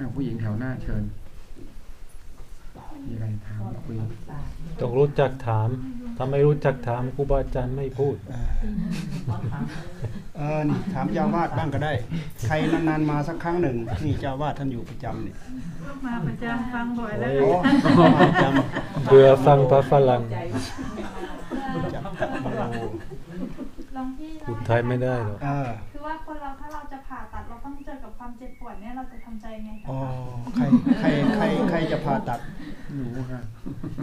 อ้าวผู้หญิงแถวหน้าเชิญ มีอะไรถามคุยต้องรู้จักถาม ถ้าไม่รู้จักถามครูบาอาจารย์ไม่พูด เออนี่ถามเจ้าวาดบ้างก็ได้ ใครนานๆมาสักครั้งหนึ่งนี่เจ้าวาดท่านอยู่ประจำเนี่ยมาประจำฟังบ่อยแล้ว โอ้มาประจำเบื่อฟังพระฝรั่งประจำโอ้ลองที่พูดไทยไม่ได้หรอก เออ จะทำใจไงคะอ๋อใครใครใครใครจะผ่าตัดหนูค่ะ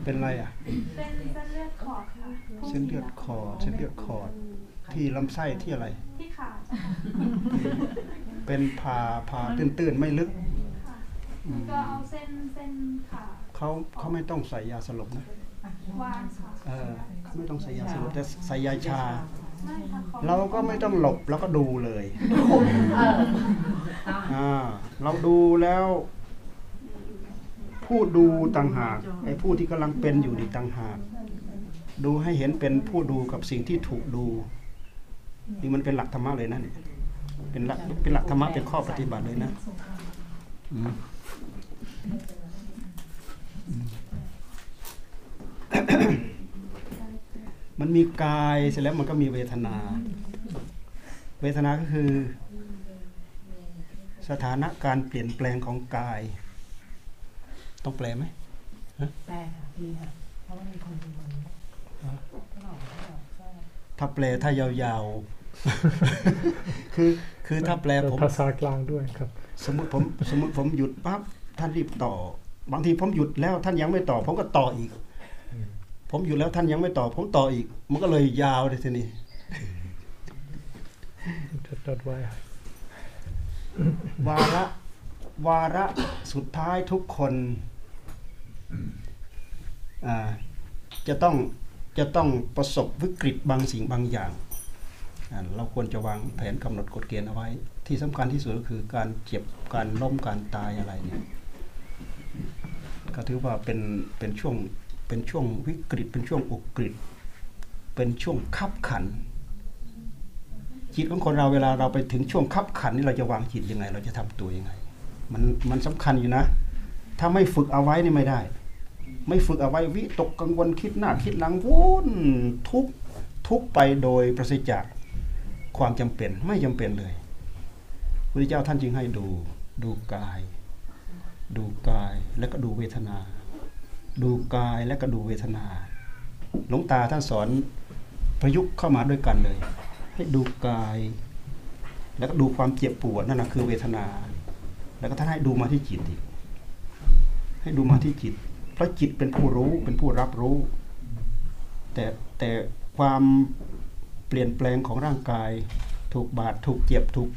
เป็นไรอะ เป็นเส้นเลือดขอดค่ะเส้นเลือดคอเส้นเลือดคอที่ลำไส้ที่อะไร ที่ขาจ้ะเป็นผ่าผ่าตื้นๆไม่ลึกค่ะมันก็เอาเส้นเส้นขาเขาเขาไม่ต้องใส่ยาสลบนะวางค่ะเออเขาไม่ต้องใส่ยาสลบแต่ใส่ยาชาไม่ค่ะขอ เราก็ไม่ต้องหลบเราก็ดูเลยอ่าเราดูแล้ว ผู้ดูต่างหากไอ้ผู้ที่กำลังเป็นอยู่ดีต่างหาก ดูให้เห็นเป็นผู้ดูกับสิ่งที่ถูกดู นี่มันเป็นหลักธรรมะเลยนะเนี่ยเป็นหลักเป็นหลักธรรมะเป็นข้อปฏิบัติเลยนะอืมอื มมันมีกายเสร็จแล้วมันก็มีเวทนา เวทนาก็คือ สถานะการเปลี่ยนแปลงของกาย ต้องแปลไหมแปลค่ะดีค่ะเพราะว่ามีคนดูมันก็บอกก็บอกก็ถ้าแปลถ้ายาวๆ คือคือถ้าแปลผมภาษากลางด้วยครับ สมมติผมสมมติผมหยุดปั๊บท่านรีบต่อ บางทีผมหยุดแล้วท่านยังไม่ต่อ ผมก็ต่ออีก ผมหยุดแล้วท่านยังไม่ต่อ ผมต่ออีก มันก็เลยยาวเลยทีนี้จดจดไว้วาระวาระสุดท้ายทุกคนอ่าจะต้องจะต้องประสบวิกฤตบางสิ่งบางอย่างอ่าเราควรจะวางแผนกำหนดกฎเกณฑ์เอาไว้ ที่สำคัญที่สุดก็คือการเจ็บการล้มการตายอะไรเนี่ยก็ถือว่าเป็นเป็นช่วง เป็นช่วงวิกฤต เป็นช่วงอุกฤษเป็นช่วงคับขัน จิตของคนเราเวลาเราไปถึงช่วงคับขันนี่เราจะวางจิตยังไง เราจะทำตัวยังไง มันมันสำคัญอยู่นะ ถ้าไม่ฝึกเอาไว้นี่ไม่ได้ ไม่ฝึกเอาไว้วิตกกังวลคิดหน้าคิดหลังวุ่นทุกทุกไปโดยประสิทธิ์จากความจำเป็นไม่จำเป็นเลยพระเจ้าท่านจึงให้ดูดูกาย ดูกายแล้วก็ดูเวทนา ดูกายแล้วก็ดูเวทนา หลวงตาท่านสอนประยุกต์เข้ามาด้วยกันเลย ให้ดูกาย แล้วก็ดูความเจ็บปวดนั่นนะคือเวทนา แล้วก็ท่านให้ดูมาที่จิตอีกให้ดูมาที่จิต เพราะจิตเป็นผู้รู้เป็นผู้รับรู้ แต่แต่ความเปลี่ยนแปลงของร่างกาย ถูกบาดถูกเจ็บถูก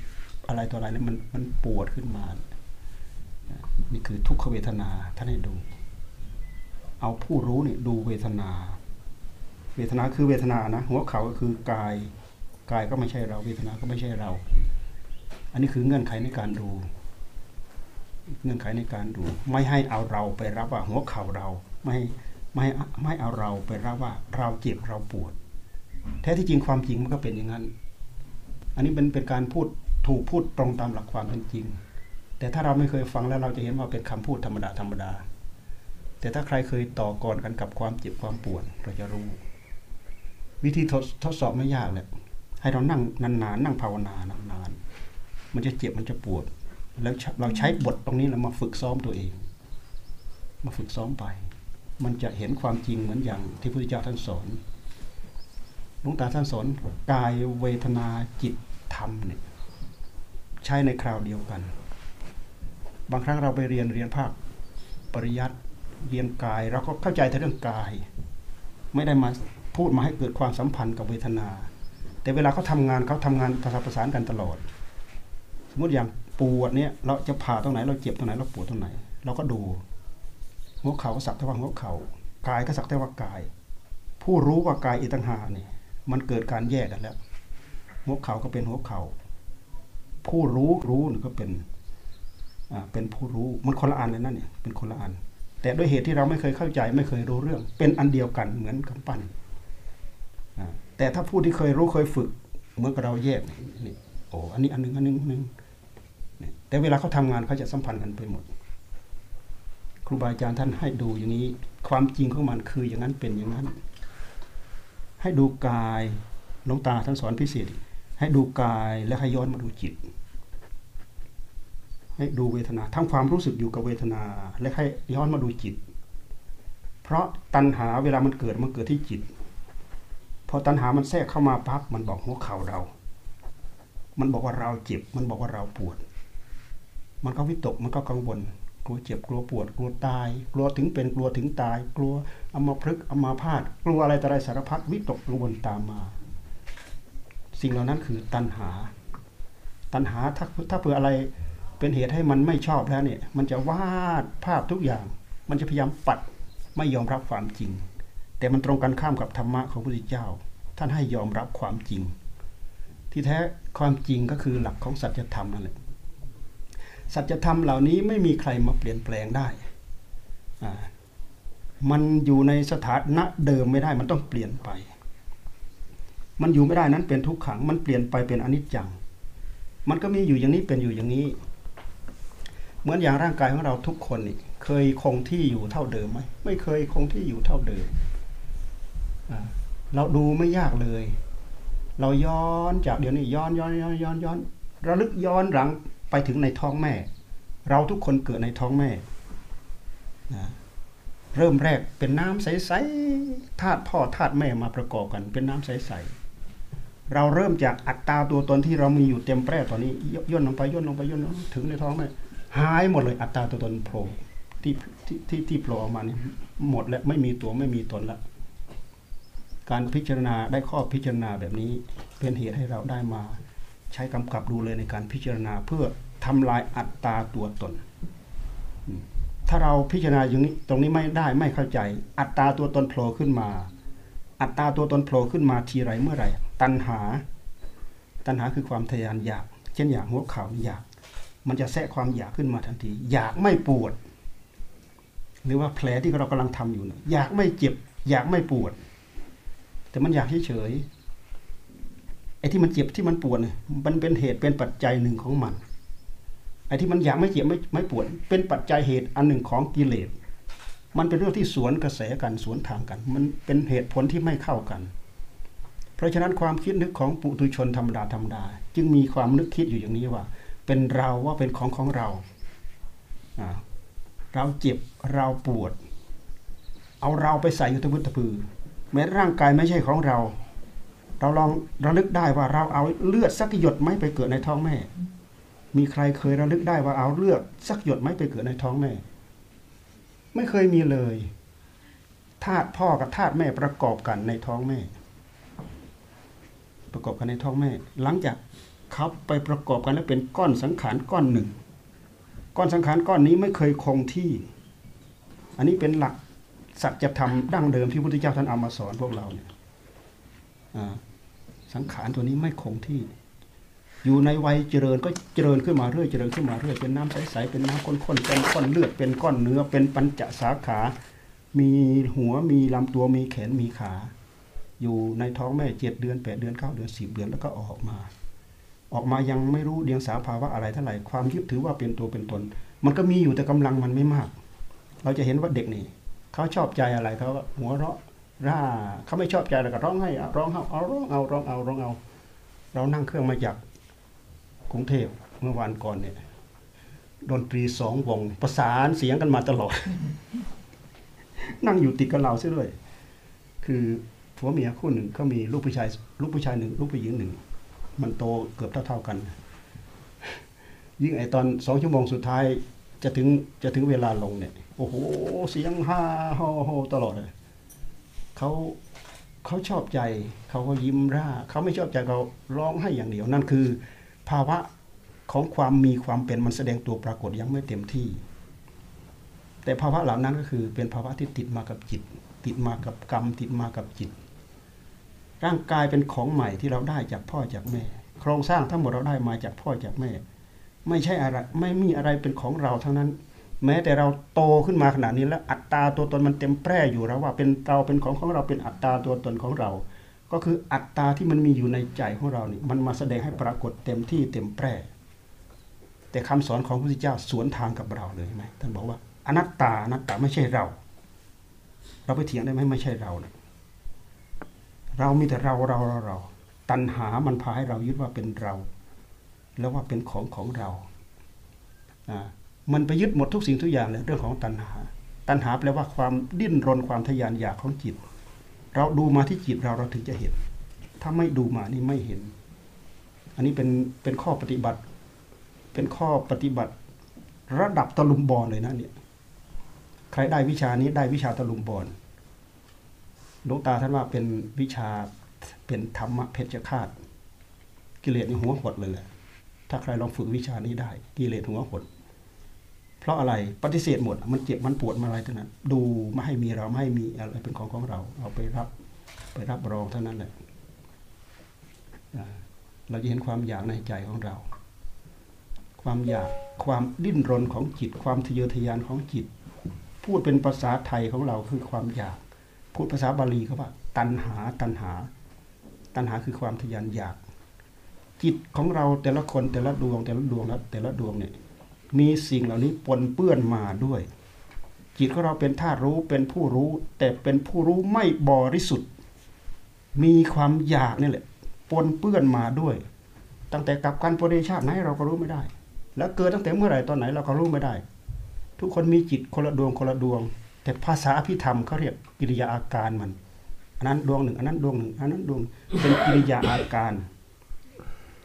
อะไรต่ออะไรเนี่ยมันมันปวดขึ้นมา นี่คือทุกขเวทนาท่านให้ดู เอาผู้รู้เนี่ยดูเวทนา เวทนาคือเวทนานะหัวเขาก็คือกายกายก็ไม่ใช่เรา เวทนาก็ไม่ใช่เรา อันนี้คือเงื่อนไขในการดู เงื่อนไขในการดู ไม่ให้เอาเราไปรับว่าหัวเข่าเราไม่ไม่ไม่เอาเราไปรับว่าเราเจ็บเราปวด แท้ที่จริงความจริงมันก็เป็นอย่างนั้น อันนี้เป็นเป็นการพูดถูกพูดตรงตามหลักความเป็นจริง แต่ถ้าเราไม่เคยฟังแล้วเราจะเห็นว่าเป็นคำพูดธรรมดาธรรมดา แต่ถ้าใครเคยต่อกรกันกับความเจ็บความปวดเราจะรู้ วิธีทดทดสอบไม่ยากเลยให้เรานั่งนานๆนั่งภาวนานานๆมันจะเจ็บมันจะปวด แล้วเราใช้บทตรงนี้แล้วมาฝึกซ้อมตัวเอง มาฝึกซ้อมไป มันจะเห็นความจริงเหมือนอย่างที่พระพุทธเจ้าท่านสอนหลวงตาท่านสอนกายเวทนาจิตธรรมเนี่ยใช้ในคราวเดียวกัน บางครั้งเราไปเรียนเรียนภาคปริยัติ เรียนกายเราก็เข้าใจแต่เรื่องกาย ไม่ได้มาพูดมาให้เกิดความสัมพันธ์กับเวทนา แต่เวลาเขาทางานเขาทำงานประสานประสานกันตลอด สมมติอย่างปวดเนี่ยเราจะผ่าตรงไหนเราเจ็บตรงไหนเราปวดตรงไหน เราก็ดูหัวเข่าก็สักแต่ว่าหัวเข่ากายก็สักแต่ว่ากาย ผู้รู้ว่ากายอีต่างหากนี่มันเกิดการแยกกันแล้ว หัวเข่าก็เป็นหัวเข่าผู้รู้รู้นี่ก็เป็นอ่าเป็นผู้รู้มันคนละอันเลยนั่นเนี่ยเป็นคนละอัน แต่ด้วยเหตุที่เราไม่เคยเข้าใจไม่เคยรู้เรื่อง เป็นอันเดียวกันเหมือนกำปั้นแต่ถ้าผู้ที่เคยรู้เคยฝึกเหมือนกับเราแยกนี่โอ้อันนี้อันหนึงอันหนึงอันหนึงเนี่ยแต่เวลาเขาทำงานเขาจะสัมพันธ์กันไปหมด ครูบาอาจารย์ท่านให้ดูอย่างนี้ ความจริงของมันคืออย่างนั้นเป็นอย่างนั้น ให้ดูกายหลวงตาท่านสอนพิเศษ ให้ดูกายและให้ย้อนมาดูจิต ให้ดูเวทนาทำความรู้สึกอยู่กับเวทนา และให้ย้อนมาดูจิต เพราะตัณหาเวลามันเกิดมันเกิดที่จิตพอตัณหามันแทรกเข้ามาปั๊บมันบอกหัวเข่าเรา มันบอกว่าเราเจ็บ มันบอกว่าเราปวด มันก็วิตกมันก็กังวลกลัวเจ็บกลัวปวด กลัวตาย กลัวถึงเป็นกลัวถึงตาย กลัวเอามาพลึกษ์อามาพาตกลัวอะไรต่ออะไรสารพัดวิตกกังวลตามมา สิ่งเหล่านั้นคือตัณหา ตัณหาถ้าถ้าเผื่ออะไร เป็นเหตุให้มันไม่ชอบแล้วเนี่ยมันจะวาดภาพทุกอย่าง มันจะพยายามปัดไม่ยอมรับความจริง แต่มันตรงกันข้ามกับธรรมะของพระพุทธเจ้า ท่านให้ยอมรับความจริง ที่แท้ความจริงก็คือหลักของสัจธรรมนั่นแหละสัจธรรมเหล่านี้ไม่มีใครมาเปลี่ยนแปลงได้ มันอยู่ในสถานะเดิมไม่ได้ มันต้องเปลี่ยนไป มันอยู่ไม่ได้นั้นเป็นทุกขัง มันเปลี่ยนไปเป็นอนิจจัง มันก็มีอยู่อย่างนี้เป็นอยู่อย่างนี้ เหมือนอย่างร่างกายของเราทุกคนนี่เคยคงที่อยู่เท่าเดิมไหมไม่เคยคงที่อยู่เท่าเดิมเราดูไม่ยากเลย เราย้อนจากเดี๋ยวนี้ย้อนย้อนย้อนย้อนย้อนระลึกย้อนหลังไปถึงในท้องแม่ เราทุกคนเกิดในท้องแม่นะเริ่มแรกเป็นน้ำใสๆธาตุพ่อธาตุแม่มาประกอบกัน เป็นน้ำใสๆเราเริ่มจากอัตราตัวตนที่เรามีอยู่เต็มแปร่ตอนนี้ยย่นลงไปย่นลงไปย่นลงถึงในท้องแม่ หายหมดเลยอัตราตัวตนโผล่ที่ที่ที่ที่โผล่ออกมานี่หมดแล้วไม่มีตัวไม่มีตนละการพิจารณาได้ข้อพิจารณาแบบนี้เป็นเหตุให้เราได้มาใช้กำกับดูเลยในการพิจารณาเพื่อทำลายอัตตาตัวตน ถ้าเราพิจารณาอย่างนี้ตรงนี้ไม่ได้ไม่เข้าใจ อัตตาตัวตนโผล่ขึ้นมา อัตตาตัวตนโผล่ขึ้นมาทีไรเมื่อไหร่ ตัณหา ตัณหาคือความทะยานอยาก เช่นอยากหัวเข่าอยาก มันจะแทรกความอยากขึ้นมาทันที อยากไม่ปวด หรือว่าแผลที่เรากำลังทำอยู่นะอยากไม่เจ็บ อยากไม่ปวด แต่มันอยากเฉยๆไอ้ที่มันเจ็บที่มันปวดเนี่ยมันเป็นเหตุเป็นปัจจัยหนึ่งของมัน ไอ้ที่มันอยากไม่เจ็บไม่ไม่ปวด เป็นปัจจัยเหตุอันหนึ่งของกิเลส มันเป็นเรื่องที่สวนกระแสกันสวนทางกัน มันเป็นเหตุผลที่ไม่เข้ากัน เพราะฉะนั้นความคิดนึกของปุถุชนธรรมดาธรรมดา จึงมีความนึกคิดอยู่อย่างนี้ว่า เป็นเราว่าเป็นของของเรา เราเจ็บเราปวด เอาเราไปใส่อยู่ตะพุตะพือแม้ร่างกายไม่ใช่ของเรา เราลองระลึกได้ว่าเราเอาเลือดสักหยดไหมไปเกิดในท้องแม่ มีใครเคยระลึกได้ว่าเอาเลือดสักหยดไหมไปเกิดในท้องแม่ ไม่เคยมีเลยธาตุพ่อกับธาตุแม่ประกอบกันในท้องแม่ ประกอบกันในท้องแม่ หลังจาก เขาไปประกอบกันแล้วเป็นก้อนสังขารก้อนหนึ่ง ก้อนสังขารก้อนนี้ไม่เคยคงที่ อันนี้เป็นหลักสัจธรรมดั้งเดิมที่พระพุทธเจ้าท่านเอามาสอนพวกเราเนี่ยสังขารตัวนี้ไม่คงที่ อยู่ในวัยเจริญก็เจริญขึ้นมาเรื่อยเจริญขึ้นมาเรื่อยเป็นน้ำใสๆเป็นน้ำข้นๆเป็นก้อนเลือดเป็นก้อนเนื้อ เป็นปัญจสาขา มีหัวมีลำตัวมีแขนมีขา อยู่ในท้องแม่เจ็ดเดือนแปดเดือนเก้าเดือนสิบเดือนแล้วก็ออกมา ออกมายังไม่รู้เดียงสาภาวะอะไรเท่าไหร่ความยึดถือว่าเป็นตัวเป็นตน มันก็มีอยู่แต่กำลังมันไม่มาก เราจะเห็นว่าเด็กนี่เขาชอบใจอะไรเขาก็หัวเราะร่าเขาไม่ชอบใจอะไรก็ร้องให้ร้องเอาเอาร้องเอาร้องเอาร้องเอา เรานั่งเครื่องมาจากกรุงเทพเมื่อวานก่อนเนี่ยดนตรีสองวงประสานเสียงกันมาตลอด นั่งอยู่ติดกับเราซะด้วย คือผัวเมียคู่หนึ่งเขามีลูกผู้ชาย ลูกผู้ชายหนึ่งลูกผู้หญิงหนึ่ง มันโตเกือบเท่าๆกัน ยิ่งไอตอนสองชั่วโมงสุดท้ายจะถึงจะถึงเวลาลงเนี่ยโอ้โหเสียงฮ่าโฮโฮตลอดเลยเขาเขาชอบใจเขาก็ยิ้มร่าเขาไม่ชอบใจเขาร้องให้อย่างเดียว นั่นคือ ภาวะของความมีความเป็นมันแสดงตัวปรากฏยังไม่เต็มที่ แต่ภาวะเหล่านั้นก็คือเป็นภาวะที่ติดมากับจิต ติดมากับกรรม ติดมากับจิต ร่างกายเป็นของใหม่ที่เราได้จากพ่อจากแม่ โครงสร้างทั้งหมดเราได้มาจากพ่อจากแม่ ไม่ใช่อะไรไม่มีอะไรเป็นของเราทั้งนั้น แม้แต่เราโตขึ้นมาขนาดนี้แล้วอัตตาตัวตนมันเต็มแปร่อยู่แล้วว่าเป็นเราเป็นของของเราเป็นอัตตาตัวตนของเรา ก็คืออัตตาที่มันมีอยู่ในใจของเรานี่มันมาแสดงให้ปรากฏเต็มที่เต็มแปร่ แต่คำสอนของพระพุทธเจ้าสวนทางกับเราเลยใช่ไหมท่านบอกว่าอนัตตาอนัตตาไม่ใช่เรา เราไปเถียงได้ไหมไม่ใช่เราเนี่ย เรามีแต่เราเราเราเรา ตัณหามันพาให้เรายึดว่าเป็นเรา แล้วว่าเป็นของของเราอ่ามันไปยึดหมดทุกสิ่งทุกอย่างเลยเรื่องของตัณหา ตัณหาแปลว่าความดิ้นรนความทะยานอยากของจิต เราดูมาที่จิตเราเราถึงจะเห็น ถ้าไม่ดูมานี่ไม่เห็น อันนี้เป็นเป็นข้อปฏิบัติ เป็นข้อปฏิบัติ ระดับตะลุมบอลเลยนะเนี่ย ใครได้วิชานี้ได้วิชาตะลุมบอล หลวงตาท่านว่าเป็นวิชาเป็นธรรมะเพชฌฆาตกิเลสในหัวหดเลยแหละถ้าใครลองฝึกวิชานี้ได้ กิเลสหัวหดเพราะอะไรปฏิเสธหมด มันเจ็บมันปวดมาอะไรทั้งนั้น ดูไม่ให้มีเราไม่ให้มีอะไรเป็นของของเรา เอาไปรับไปรับรองเท่านั้นแหละเราจะเห็นความอยากในใจของเรา ความอยากความดิ้นรนของจิต ความทะเยอทะยานของจิต พูดเป็นภาษาไทยของเราคือความอยาก พูดภาษาบาลีเขาว่า ตัณหาตัณหา ตัณหาคือความทะยานอยาก จิตของเราแต่ละคนแต่ละดวง แต่ละดวงแล้วแต่ละดวงเนี่ยมีสิ่งเหล่านี้ปนเปื้อนมาด้วย จิตของเราเป็นธาตุรู้เป็นผู้รู้ แต่เป็นผู้รู้ไม่บริสุทธิ์ มีความอยากนี่แหละปนเปื้อนมาด้วย ตั้งแต่กับการปริชาติไหนเราก็รู้ไม่ได้ แล้วเกิดตั้งแต่เมื่อไหร่ตอนไหนเราก็รู้ไม่ได้ ทุกคนมีจิตคนละดวงคนละดวง แต่ภาษาอภิธรรมเขาเรียกกิริยาอาการมันอันนั้นดวงหนึ่งอันนั้นดวงหนึ่งอันนั้นดวงเป็นกิริยาอาการ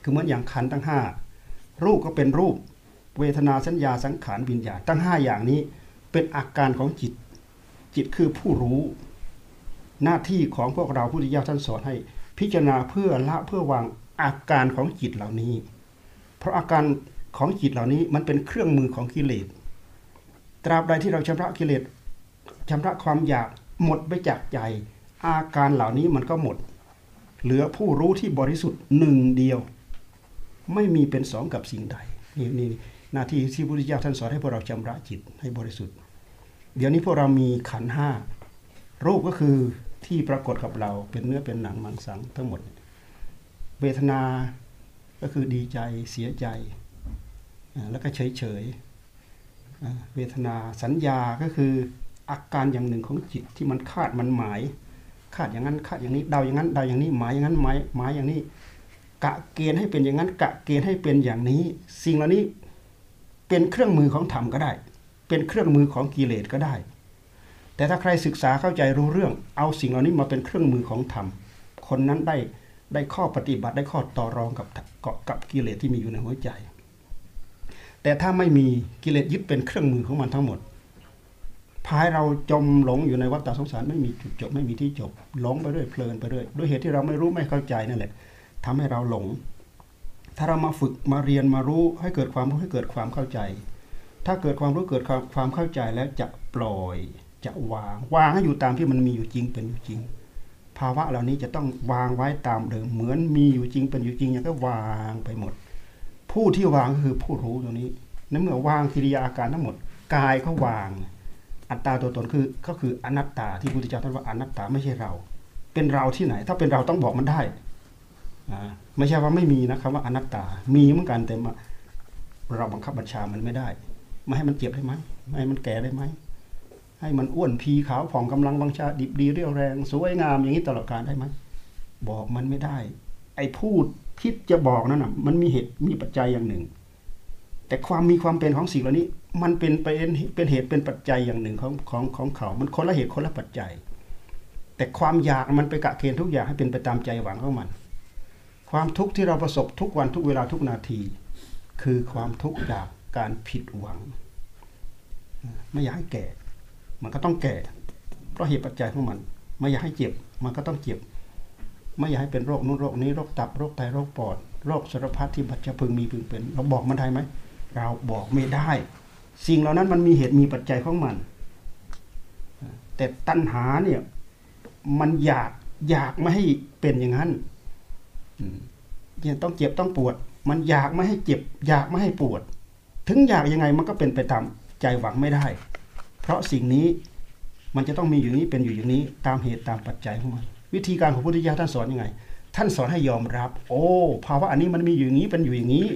คือเหมือนอย่างขันธ์ทั้งห้ารูปก็เป็นรูป เวทนาสัญญาสังขารวิญญาณตั้งห้าอย่างนี้เป็นอาการของจิต จิตคือผู้รู้ หน้าที่ของพวกเราพุทธิยาท่านสอนให้ พิจารณาเพื่อละเพื่อวางอาการของจิตเหล่านี้ เพราะอาการของจิตเหล่านี้มันเป็นเครื่องมือของกิเลสตราบใดที่เราชำระกิเลส ชำระความอยากหมดไปจากใจ อาการเหล่านี้มันก็หมด เหลือผู้รู้ที่บริสุทธิ์หนึ่งเดียว ไม่มีเป็นสองกับสิ่งใดนี่นี่หน้าที่ที่พระพุทธเจ้าท่านสอนให้พวกเราชำระจิตให้บริสุทธิ์ เดี๋ยวนี้พวกเรามีขันห้ารูปก็คือที่ปรากฏกับเราเป็นเนื้อเป็นหนังมังสังทั้งหมด เวทนาก็คือดีใจเสียใจแล้วก็เฉยเฉยเวทนาสัญญาก็คือ อาการอย่างหนึ่งของจิตที่มันคาดมันหมายคาดอย่างนั้นคาดอย่างนี้เดาอย่างนั้นเดาอย่างนี้หมายอย่างนั้นหมายหมายอย่างนี้ กะเกณฑ์ให้เป็นอย่างนั้น กะเกณฑ์ให้เป็นอย่างนี้ สิ่งเหล่านี้เป็นเครื่องมือของธรรมก็ได้ เป็นเครื่องมือของกิเลสก็ได้ แต่ถ้าใครศึกษาเข้าใจรู้เรื่อง เอาสิ่งเหล่านี้มาเป็นเครื่องมือของธรรมคนนั้นได้ได้ข้อปฏิบัติได้ข้อต่อรองกับเกาะกับกิเลสที่มีอยู่ในหัวใจ แต่ถ้าไม่มีกิเลสยึดเป็นเครื่องมือของมันทั้งหมด พายเราจมหลงอยู่ในวัฏฏะสงสารไม่มีจุดจบไม่มีที่จบหลงไปเรื่อยเพลินไปเรื่อยด้วยเหตุที่เราไม่รู้ไม่เข้าใจนั่นแหละทำให้เราหลง ถ้าเรามาฝึกมาเรียนมารู้ให้เกิดความรู้ให้เกิดความเข้าใจ ถ้าเกิดความรู้เกิดความความเข้าใจแล้วจะปล่อยจะวางวางให้อยู่ตามที่มันมีอยู่จริงเป็นอยู่จริง ภาวะเหล่านี้จะต้องวางไว้ตามเดิมเหมือนมีอยู่จริงเป็นอยู่จริงอย่างก็วางไปหมด ผู้ที่วางก็คือผู้รู้ตรงนี้ในเมื่อวางกิริยาอาการทั้งหมดกายก็วาง อัตตาตัวตนคือก็คืออนัตตาที่พุทธเจ้าท่านว่าอนัตตาไม่ใช่เรา เป็นเราที่ไหน ถ้าเป็นเราต้องบอกมันได้ไม่ใช่ว่าไม่มีนะครับว่าอนัตตา มีเหมือนกันแต่เราบังคับบัญชามันไม่ได้ ไม่ให้มันเจ็บได้ไหมไม่ให้มันแก่ได้ไหมให้มันอ้วนพีขาวผ่องกำลังวังชาดิบดีเรียวแรงสวยงามอย่างนี้ตลอดการได้ไหมบอกมันไม่ได้ ไอ้พูดคิดจะบอกนั่นน่ะ มันมีเหตุมีปัจจัยอย่างหนึ่ง แต่ความมีความเป็นของสิ่งเหล่านี้ มันเป็นเป็นเป็นเหตุเป็นปัจจัยอย่างหนึ่งของของของเขา มันคนละเหตุคนละปัจจัย แต่ความอยากมันไปกะเกณฑ์ทุกอย่างให้เป็นไปตามใจหวังของมัน ความทุกข์ที่เราประสบทุกวันทุกเวลาทุกนาที คือความทุกข์จากการผิดหวัง ไม่อยากให้แก่ มันก็ต้องแก่ เพราะเหตุปัจจัยของมัน ไม่อยากให้เจ็บ มันก็ต้องเจ็บ ไม่อยากให้เป็นโรคนู้นโรคนี้โรคตับโรคไตโรคปอดโรคสารพัดที่บัดจะพึงมีพึงเป็น เราบอกมันได้ไหม เราบอกไม่ได้ สิ่งเหล่านั้นมันมีเหตุมีปัจจัยของมัน แต่ตัณหาเนี่ยมันอยากอยากไม่ให้เป็นอย่างนั้นเนี่ยต้องเจ็บต้องปวด มันอยากไม่ให้เจ็บ อยากไม่ให้ปวด ถึงอยากยังไงมันก็เป็นไปตามใจหวังไม่ได้ เพราะสิ่งนี้มันจะต้องมีอยู่นี้เป็นอยู่อย่างนี้ ตามเหตุตามปัจจัยของมัน วิธีการของพุทธิยถาท่านสอนยังไง ท่านสอนให้ยอมรับ โอ้ภาวะอันนี้มันมีอยู่อย่างนี้เป็นอยู่อย่างนี้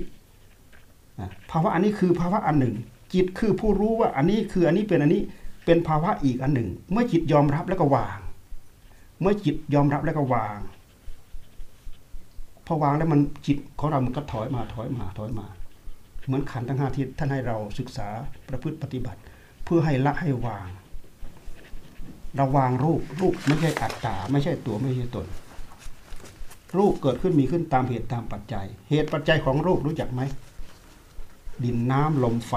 ภาวะอันนี้คือภาวะอันหนึ่ง จิตคือผู้รู้ว่าอันนี้คืออันนี้เป็นอันนี้เป็นภาวะอีกอันหนึ่ง เมื่อจิตยอมรับแล้วก็วาง เมื่อจิตยอมรับแล้วก็วาง พอวางแล้วมันจิตของเรามันก็ถอยมาถอยมาถอยมา เหมือนขันทั้งห้าที่ท่านให้เราศึกษาประพฤติปฏิบัติ เพื่อให้ละให้วางเราวางรูปรูปไม่ใช่อัตตาไม่ใช่ตัวไม่ใช่ตน รูปเกิดขึ้นมีขึ้นตามเหตุตามปัจจัย เหตุปัจจัยของรูปรู้จักไหม ดินน้ำลมไฟ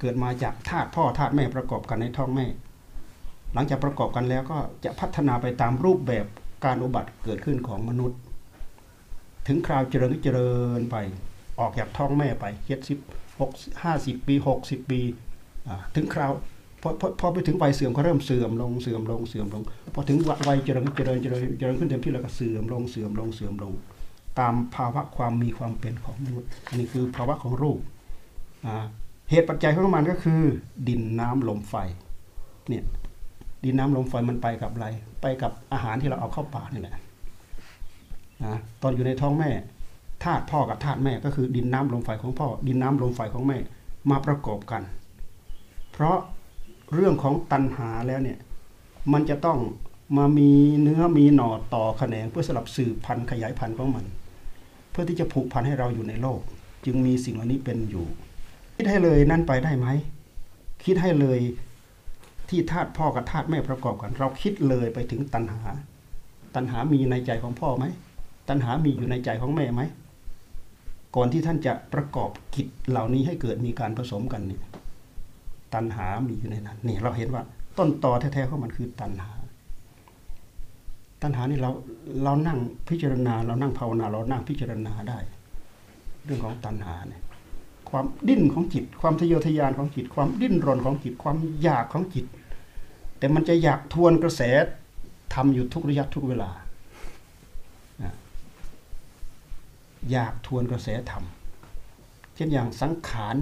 เกิดมาจากธาตุพ่อธาตุแม่ประกอบกันในท้องแม่ หลังจากประกอบกันแล้วก็จะพัฒนาไปตามรูปแบบการอุบัติเกิดขึ้นของมนุษย์ ถึงคราวเจริญก็เจริญไปออกจากท้องแม่ไปเจ็ดสิบหกห้าสิบปีหกสิบปีถึงคราวพอพอพอไปถึงวัยเสื่อมก็เริ่มเสื่อมลงเสื่อมลงเสื่อมลงพอถึงวัยเจริญเจริญเจริญเจริญขึ้นเต็มที่แล้วก็เสื่อมลงเสื่อมลงเสื่อมลง ตามภาวะความมีความเป็นของมนุษย์อันนี้คือภาวะของรูปอ่าเหตุปัจจัยของมันก็คือ ดินน้ำลมไฟเนี่ยดินน้ำลมไฟมันไปกับอะไร ไปกับอาหารที่เราเอาเข้าปากนี่แหละนะตอนอยู่ในท้องแม่ธาตุพ่อกับธาตุแม่ก็คือดินน้ำลมไฟของพ่อ ดินน้ำลมไฟของแม่มาประกอบกัน เพราะเรื่องของตัณหาแล้วเนี่ยมันจะต้องมามีเนื้อมีหน่อต่อแขนงเพื่อสลับสืบพันธุ์ขยายพันธุ์ของมัน พื่อที่จะผูกพันให้เราอยู่ในโลก จึงมีสิ่งเหล่านี้เป็นอยู่ คิดให้เลยนั่นไปได้ไหมคิดให้เลยที่ธาตุพ่อกับธาตุแม่ประกอบกัน เราคิดเลยไปถึงตัณหา ตัณหามีในใจของพ่อไหมตัณหามีอยู่ในใจของแม่ไหมก่อนที่ท่านจะประกอบกิจเหล่านี้ให้เกิดมีการผสมกันเนี่ยตัณหามีอยู่ในนั้นนี่เราเห็นว่าต้นตอแท้ๆของมันคือตัณหา ตัณหานี่เราเรานั่งพิจารณา เรานั่งภาวนา เรานั่งพิจารณาได้ เรื่องของตัณหาเนี่ยความดิ้นของจิต ความทะเยอทะยานของจิต ความดิ้นรนของจิต ความอยากของจิต แต่มันจะอยากทวนกระแสทำอยู่ทุกระยะทุกเวลา อยากทวนกระแสธรรมเช่นอย่างสังขาร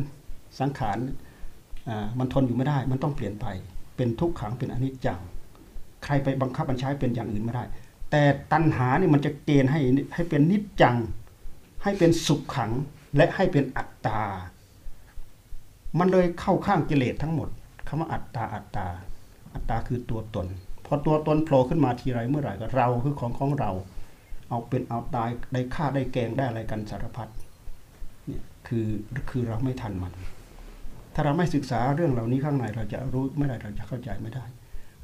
สังขารอ่ามันทนอยู่ไม่ได้ มันต้องเปลี่ยนไป เป็นทุกขังเป็นอนิจจัง ใครไปบังคับบัญชาให้เป็นอย่างอื่นไม่ได้ แต่ตัณหาเนี่ยมันจะเกณฑ์ให้ให้เป็นนิจจัง ให้เป็นสุขขังและให้เป็นอัตตา มันเลยเข้าข้างกิเลสทั้งหมดคำว่าอัตตาอัตตา อัตตาคือตัวตน พอตัวตนโผล่ขึ้นมาทีไรเมื่อไหร่ก็เราคือของของเรา เอาเป็นเอาตายได้ฆ่าได้แกงได้อะไรกันสารพัดเนี่ยคือคือเราไม่ทันมัน ถ้าเราไม่ศึกษาเรื่องเหล่านี้ข้างในเราจะรู้ไม่ได้เราจะเข้าใจไม่ได้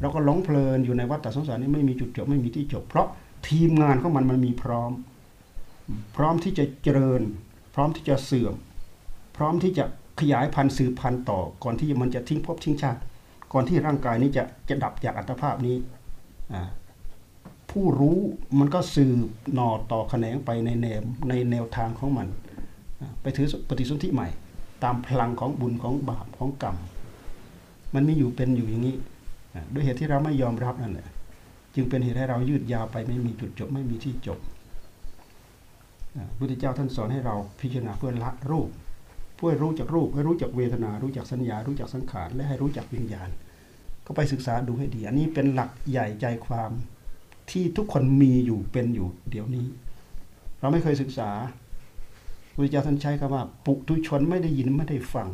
เราก็หลงเพลินอยู่ในวัฏสงสารนี้ไม่มีจุดจบไม่มีที่จบ เพราะทีมงานของมันมันมีพร้อม พร้อมที่จะเจริญ พร้อมที่จะเสื่อม พร้อมที่จะขยายพันธุ์สืบพันธุ์ต่อ ก่อนที่มันจะทิ้งภพทิ้งชาติ ก่อนที่ร่างกายนี้จะจะดับจากอัตภาพนี้ผู้รู้มันก็สืบหน่อต่อแขนงไปในแนวในแนวทางของมัน ไปถือปฏิสนธิใหม่ ตามพลังของบุญของบาปของกรรม มันมีอยู่เป็นอยู่อย่างนี้ ด้วยเหตุที่เราไม่ยอมรับนั่นแหละจึงเป็นเหตุให้เรายืดยาวไปไม่มีจุดจบไม่มีที่จบพระพุทธเจ้าท่านสอนให้เราพิจารณาเพื่อละรูปเพื่อรู้จักรูปให้รู้จักเวทนา รู้จักสัญญา รู้จักสังขาร และให้รู้จักวิญญาณ ก็ไปศึกษาดูให้ดี อันนี้เป็นหลักใหญ่ใจความที่ทุกคนมีอยู่เป็นอยู่ เดี๋ยวนี้ เราไม่เคยศึกษาพระพุทธเจ้าท่านใช้คำว่า ปุถุชนไม่ได้ยินไม่ได้ฟัง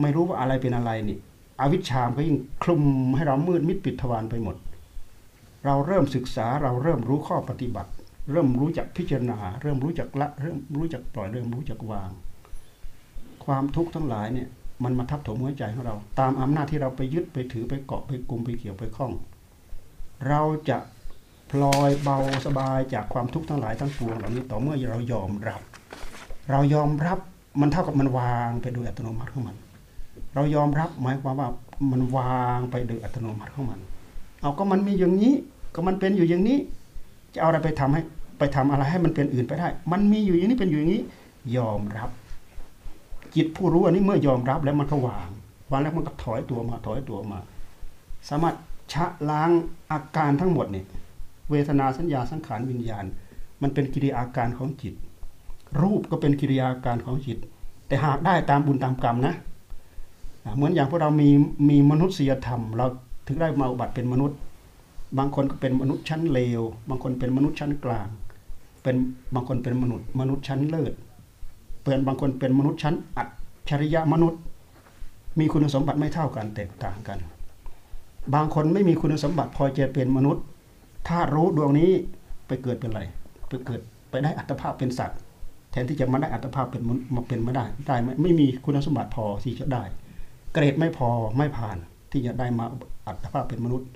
ไม่รู้ว่าอะไรเป็นอะไรนี่ อวิชชามก็ยิ่งคลุมให้เรามืดมิดปิดทวารไปหมด เราเริ่มศึกษาเราเริ่มรู้ข้อปฏิบัติ เริ่มรู้จักพิจารณา เริ่มรู้จักละ เริ่มรู้จักปล่อยเริ่มรู้จักวาง ความทุกข์ทั้งหลายเนี่ยมันมาทับถมหัวใจของเรา ตามอำนาจที่เราไปยึดไปถือไปเกาะไปกลุ่มไปเกี่ยวไปคล้อง เราจะพลอยเบาสบายจากความทุกข์ทั้งหลายทั้งปวงเหล่านี้ต่อเมื่อเรายอมรับ เรายอมรับมันเท่ากับมันวางไปโดยอัตโนมัติของมัน เรายอมรับหมายความว่ามันวางไปโดยอัตโนมัติของมัน เอาก็มันมีอย่างนี้ ก็มันเป็นอยู่อย่างนี้ จะเอาอะไรไปทำให้ไปทำอะไรให้มันเป็นอื่นไปได้ มันมีอยู่อย่างนี้เป็นอยู่อย่างนี้ ยอมรับ จิตผู้รู้อันนี้เมื่อยอมรับแล้วมันก็วางวางแล้วมันก็ถอยตัวมาถอยตัวมา สามารถชะล้างอาการทั้งหมดเนี่ยเวทนาสัญญาสังขารวิญญาณ มันเป็นกิริยาการของจิต รูปก็เป็นกิริยาการของจิต แต่หากได้ตามบุญตามกรรมนะ เหมือนอย่างพวกเรามีมีมนุษยธรรม เราถึงได้มาอุบัติเป็นมนุษย์ บางคนก็เป็นมนุษย์ชั้นเลว บางคนเป็นมนุษย์ชั้นกลาง เป็นบางคนเป็นมนุษย์ มนุษย์ชั้นเลิศเป็นบางคนเป็นมนุษย์ชั้นอัจฉริยะมนุษย์ มีคุณสมบัติไม่เท่ากันแตกต่างกัน บางคนไม่มีคุณสมบัติพอจะเป็นมนุษย์ ถ้ารู้ดวงนี้ไปเกิดเป็นอะไรไปเกิดไปได้อัตภาพเป็นสัตว์ แทนที่จะมาได้อัตภาพเป็นมาเป็นไม่ได้ได้ไหมไม่มีคุณสมบัติพอที่จะได้ เกรดไม่พอไม่ผ่าน ที่จะได้มาอัตภาพเป็นมนุษย์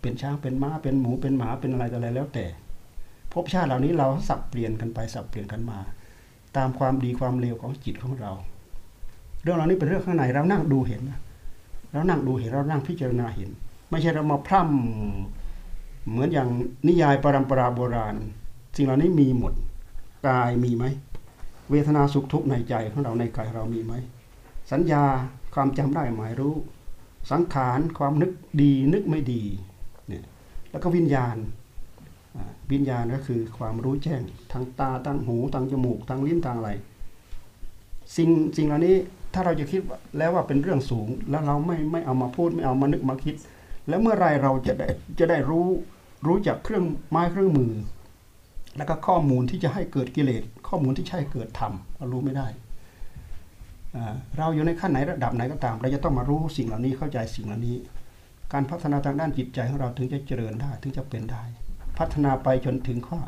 เป็นช้างเป็นม้าเป็นหมูเป็นหมาเป็นอะไรต่ออะไรแล้วแต่ภพชาติเหล่านี้เราสับเปลี่ยนกันไปสับเปลี่ยนกันมา ตามความดีความเลวของจิตของเรา เรื่องเหล่านี้เป็นเรื่องข้างในเรานั่งดูเห็นเรานั่งดูเห็นเรานั่งพิจารณาเห็น ไม่ใช่เรามาพร่ำเหมือนอย่างนิยายปรัมปราโบราณสิ่งเหล่านี้มีหมดกายมีไหมเวทนาสุขทุกข์ในใจของเราในกายเรามีไหมสัญญา ความจำได้หมายรู้ สังขารความนึกดีนึกไม่ดีเนี่ยแล้วก็วิญญาณวิญญาณก็คือความรู้แจ้งทางตาทางหูทางจมูกทางลิ้นทางอะไรสิ่งสิ่งเหล่านี้ถ้าเราจะคิดแล้วว่าเป็นเรื่องสูง แล้วเราไม่ไม่เอามาพูดไม่เอามานึกมาคิด แล้วเมื่อไรเราจะได้จะได้รู้รู้จักเครื่องไม้เครื่องมือ แล้วก็ข้อมูลที่จะให้เกิดกิเลสข้อมูลที่ใช่เกิดธรรมเรารู้ไม่ได้ เราอยู่ในขั้นไหนระดับไหนก็ตาม เราจะต้องมารู้สิ่งเหล่านี้เข้าใจสิ่งเหล่านี้ การพัฒนาทางด้านจิตใจของเราถึงจะเจริญได้ถึงจะเป็นได้ พัฒนาไปจนถึงข้อ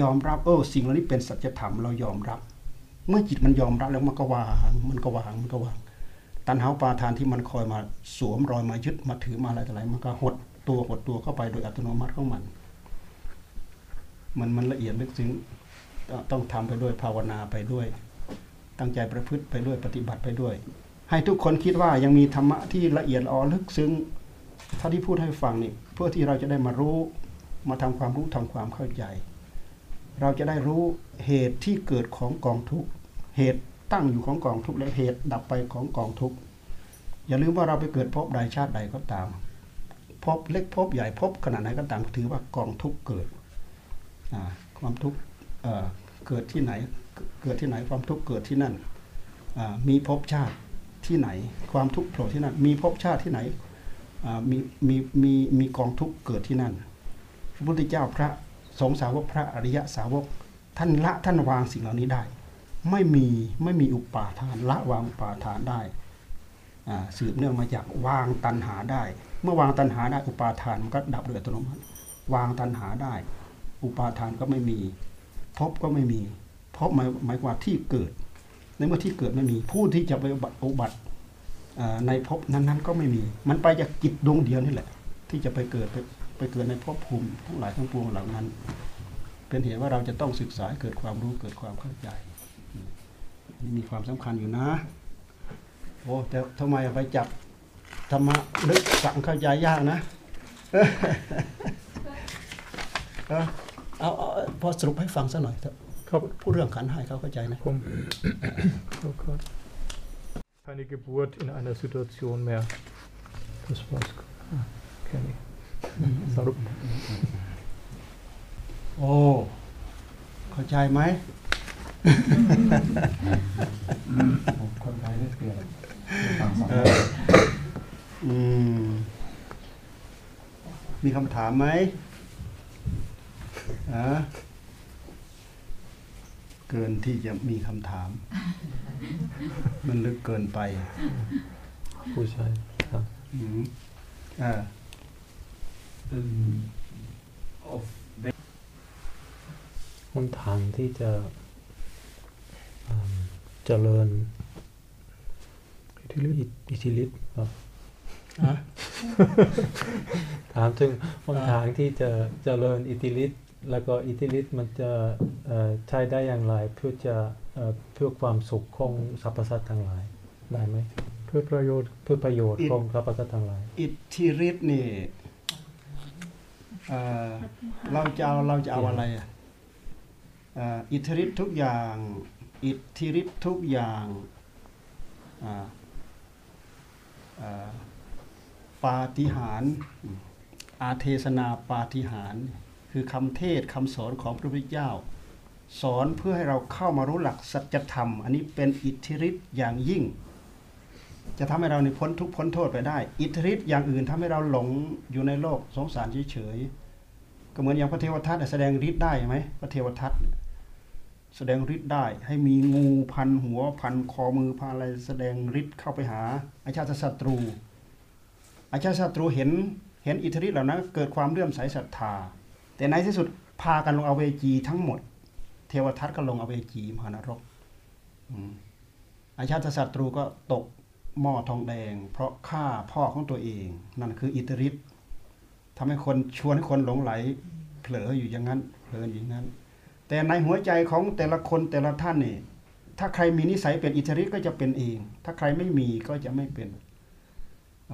ยอมรับเออสิ่งเหล่านี้เป็นสัจธรรมเรายอมรับ เมื่อจิตมันยอมรับแล้วมันก็วาง มันก็วางมันก็วาง ตันหาปาทานที่มันคอยมาสวมรอยมายึดมาถือมาอะไรต่ออะไรมันก็หดตัวหดตัวเข้าไปโดยอัตโนมัติของมัน มันมันละเอียดลึกซึ้งต้องต้องทำไปด้วยภาวนาไปด้วย ตั้งใจประพฤติไปด้วยปฏิบัติไปด้วย ให้ทุกคนคิดว่ายังมีธรรมะที่ละเอียดอ่อนลึกซึ้งเท่าที่พูดให้ฟังนี่เพื่อที่เราจะได้มารู้มาทำความรู้ทำความเข้าใจ เราจะได้รู้เหตุที่เกิดของกองทุกเหตุตั้งอยู่ของกองทุกและเหตุดับไปของกองทุกอย่าลืมว่าเราไปเกิดภพใดชาติใดก็ตามภพเล็กภพใหญ่ภพขนาดไหนก็ตามถือว่ากองทุกเกิดความทุกเเกิดที่ไหน เกิดที่ไหนความทุกข์เกิดที่นั่นมีภพชาติที่ไหน ความทุกข์โผล่ที่นั่น มีภพชาติที่ไหนมีมีมีมีกองทุกข์เกิดที่นั่น พระพุทธเจ้าพระสงฆ์สาวกพระอริยสาวก ท่านละท่านวางสิ่งเหล่านี้ได้ ไม่มีไม่มีอุปาทานละวางอุปาทานได้สืบเนื่องมาจากวางตัณหาได้ เมื่อวางตัณหาได้อุปาทานมันก็ดับโดยอัตโนมัติวางตัณหาได้ อุปาทานก็ไม่มีภพก็ไม่มี ภพหมายหมายความว่าที่เกิด ในเมื่อที่เกิดไม่มีผู้ที่จะไปอุบัติอุบัติในภพนั้นๆก็ไม่มี มันไปจากจิตดวงเดียวนี่แหละ ที่จะไปเกิดไปไปเกิดในภพภูมิทั้งหลายทั้งปวงเหล่านั้น เป็นเหตุว่าเราจะต้องศึกษาเกิดความรู้เกิดความเข้าใจนี่มีความสำคัญอยู่นะ โอ้แต่ทำไมไปจับธรรมะลึกสังเข้าใจยากนะเอาเอาพอสรุปให้ฟังสักหน่อยเถอะ พูดเรื่องขันธ์ให้เขาเข้าใจนะ Komm. Oh Gott. Keine Geburt in einer Situation mehr. Das war's. Ah, Kenne ich. Sarup. โอ้เข้าใจไหมคนไทยได้เปลี่ยนฟังสองเอออืมมีคำถามไหมอะเกินที่จะมีคำถาม มันลึกเกินไป Pusai. Ja. อืมอ่าหนทางที่จะอืมเจริญอิทธิฤทธิ์อิทธิฤทธิ์ครับฮะถามถึงหนทางที่จะเจริญอิทธิฤทธิ์ แล้วก็อิทธิฤทธิ์มันจะเอ่อใช้ได้อย่างไรเพื่อจะเอ่อเพื่อความสุขของสรรพสัตว์ทั้งหลายได้ไหมเพื่อประโยชน์เพื่อประโยชน์ของสรรพสัตว์ทั้งหลาย อิทธิฤทธิ์นี่เอ่อเราจะเอาเราจะเอาอะไรอะเอ่ออิทธิฤทธิ์ทุกอย่าง อิทธิฤทธิ์ทุกอย่างอ่าเอ่อปาฏิหาริย์อาเทศนาปาฏิหาริย์ คือคำเทศคำสอนของพระพุทธเจ้า สอนเพื่อให้เราเข้ามารู้หลักสัจธรรม อันนี้เป็นอิทธิฤทธิ์อย่างยิ่ง จะทำให้เราในพ้นทุกพ้นโทษไปได้ อิทธิฤทธิ์อย่างอื่นทำให้เราหลงอยู่ในโลกสงสารเฉยๆก็เหมือนอย่างพระเทวทัตแสดงฤทธิ์ได้ไหมพระเทวทัตแสดงฤทธิ์ได้ให้มีงูพันหัวพันคอมือพันอะไรแสดงฤทธิ์เข้าไปหาอาชาติศัตรูอาชาติศัตรูเห็นเห็นอิทธิฤทธิ์เหล่านั้นเกิดความเลื่อมใสศรัทธา แต่ในที่สุดพากันลงอเวจีทั้งหมด เทวทัตก็ลงอเวจีมหานรกอาชาติศัตรูก็ตกหม้อทองแดง เพราะฆ่าพ่อของตัวเอง นั่นคืออิทธิฤทธิ์ทำให้คนชวนให้คนหลงไหลเผลออยู่อย่างนั้นเผลออยู่อย่างนั้น แต่ในหัวใจของแต่ละคนแต่ละท่านนี่ถ้าใครมีนิสัยเป็นอิทธิฤทธิ์ก็จะเป็นเอง ถ้าใครไม่มีก็จะไม่เป็น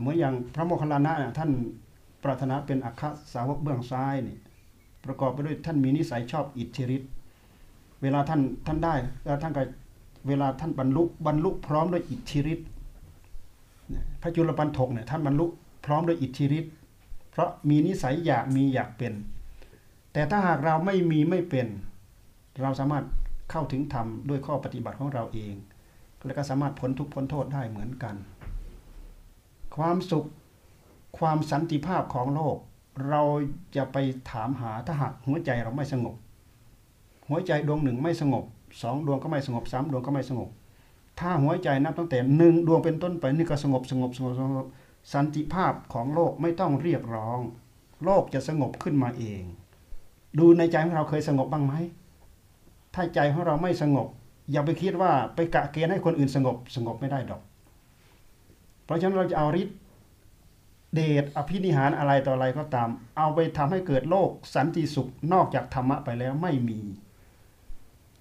เหมือนอย่างพระโมคคัลลานะน่ะท่านปรารถนาเป็นอัคคสาวกเบื้องซ้ายนี่ ประกอบไปด้วยท่านมีนิสัยชอบอิทธิฤทธิ์เวลาท่านท่านได้แล้วท่านก็เวลาท่านบรรลุบรรลุพร้อมด้วยอิทธิฤทธิ์พระจุลปันถกเนี่ยท่านบรรลุพร้อมด้วยอิทธิฤทธิ์เพราะมีนิสัยอยากมีอยากเป็น แต่ถ้าหากเราไม่มีไม่เป็น เราสามารถเข้าถึงธรรมด้วยข้อปฏิบัติของเราเอง และก็สามารถพ้นทุกข์พ้นโทษได้เหมือนกัน ความสุขความสันติภาพของโลก เราจะไปถามหาถ้าหากหัวใจเราไม่สงบ หัวใจดวงหนึ่งไม่สงบสองดวงก็ไม่สงบสามดวงก็ไม่สงบ ถ้าหัวใจนับตั้งแต่หนึ่งดวงเป็นต้นไปนี่ก็สงบสงบสงบสงบสันติภาพของโลกไม่ต้องเรียกร้อง โลกจะสงบขึ้นมาเอง ดูในใจของเราเคยสงบบ้างไหมถ้าใจของเราไม่สงบ อย่าไปคิดว่าไปกะเกณฑ์ให้คนอื่นสงบสงบไม่ได้ดอก เพราะฉะนั้นเราจะเอาฤทธิ์ เดชอภินิหารอะไรต่ออะไรก็ตาม เอาไปทำให้เกิดโลกสันติสุขนอกจากธรรมะไปแล้วไม่มี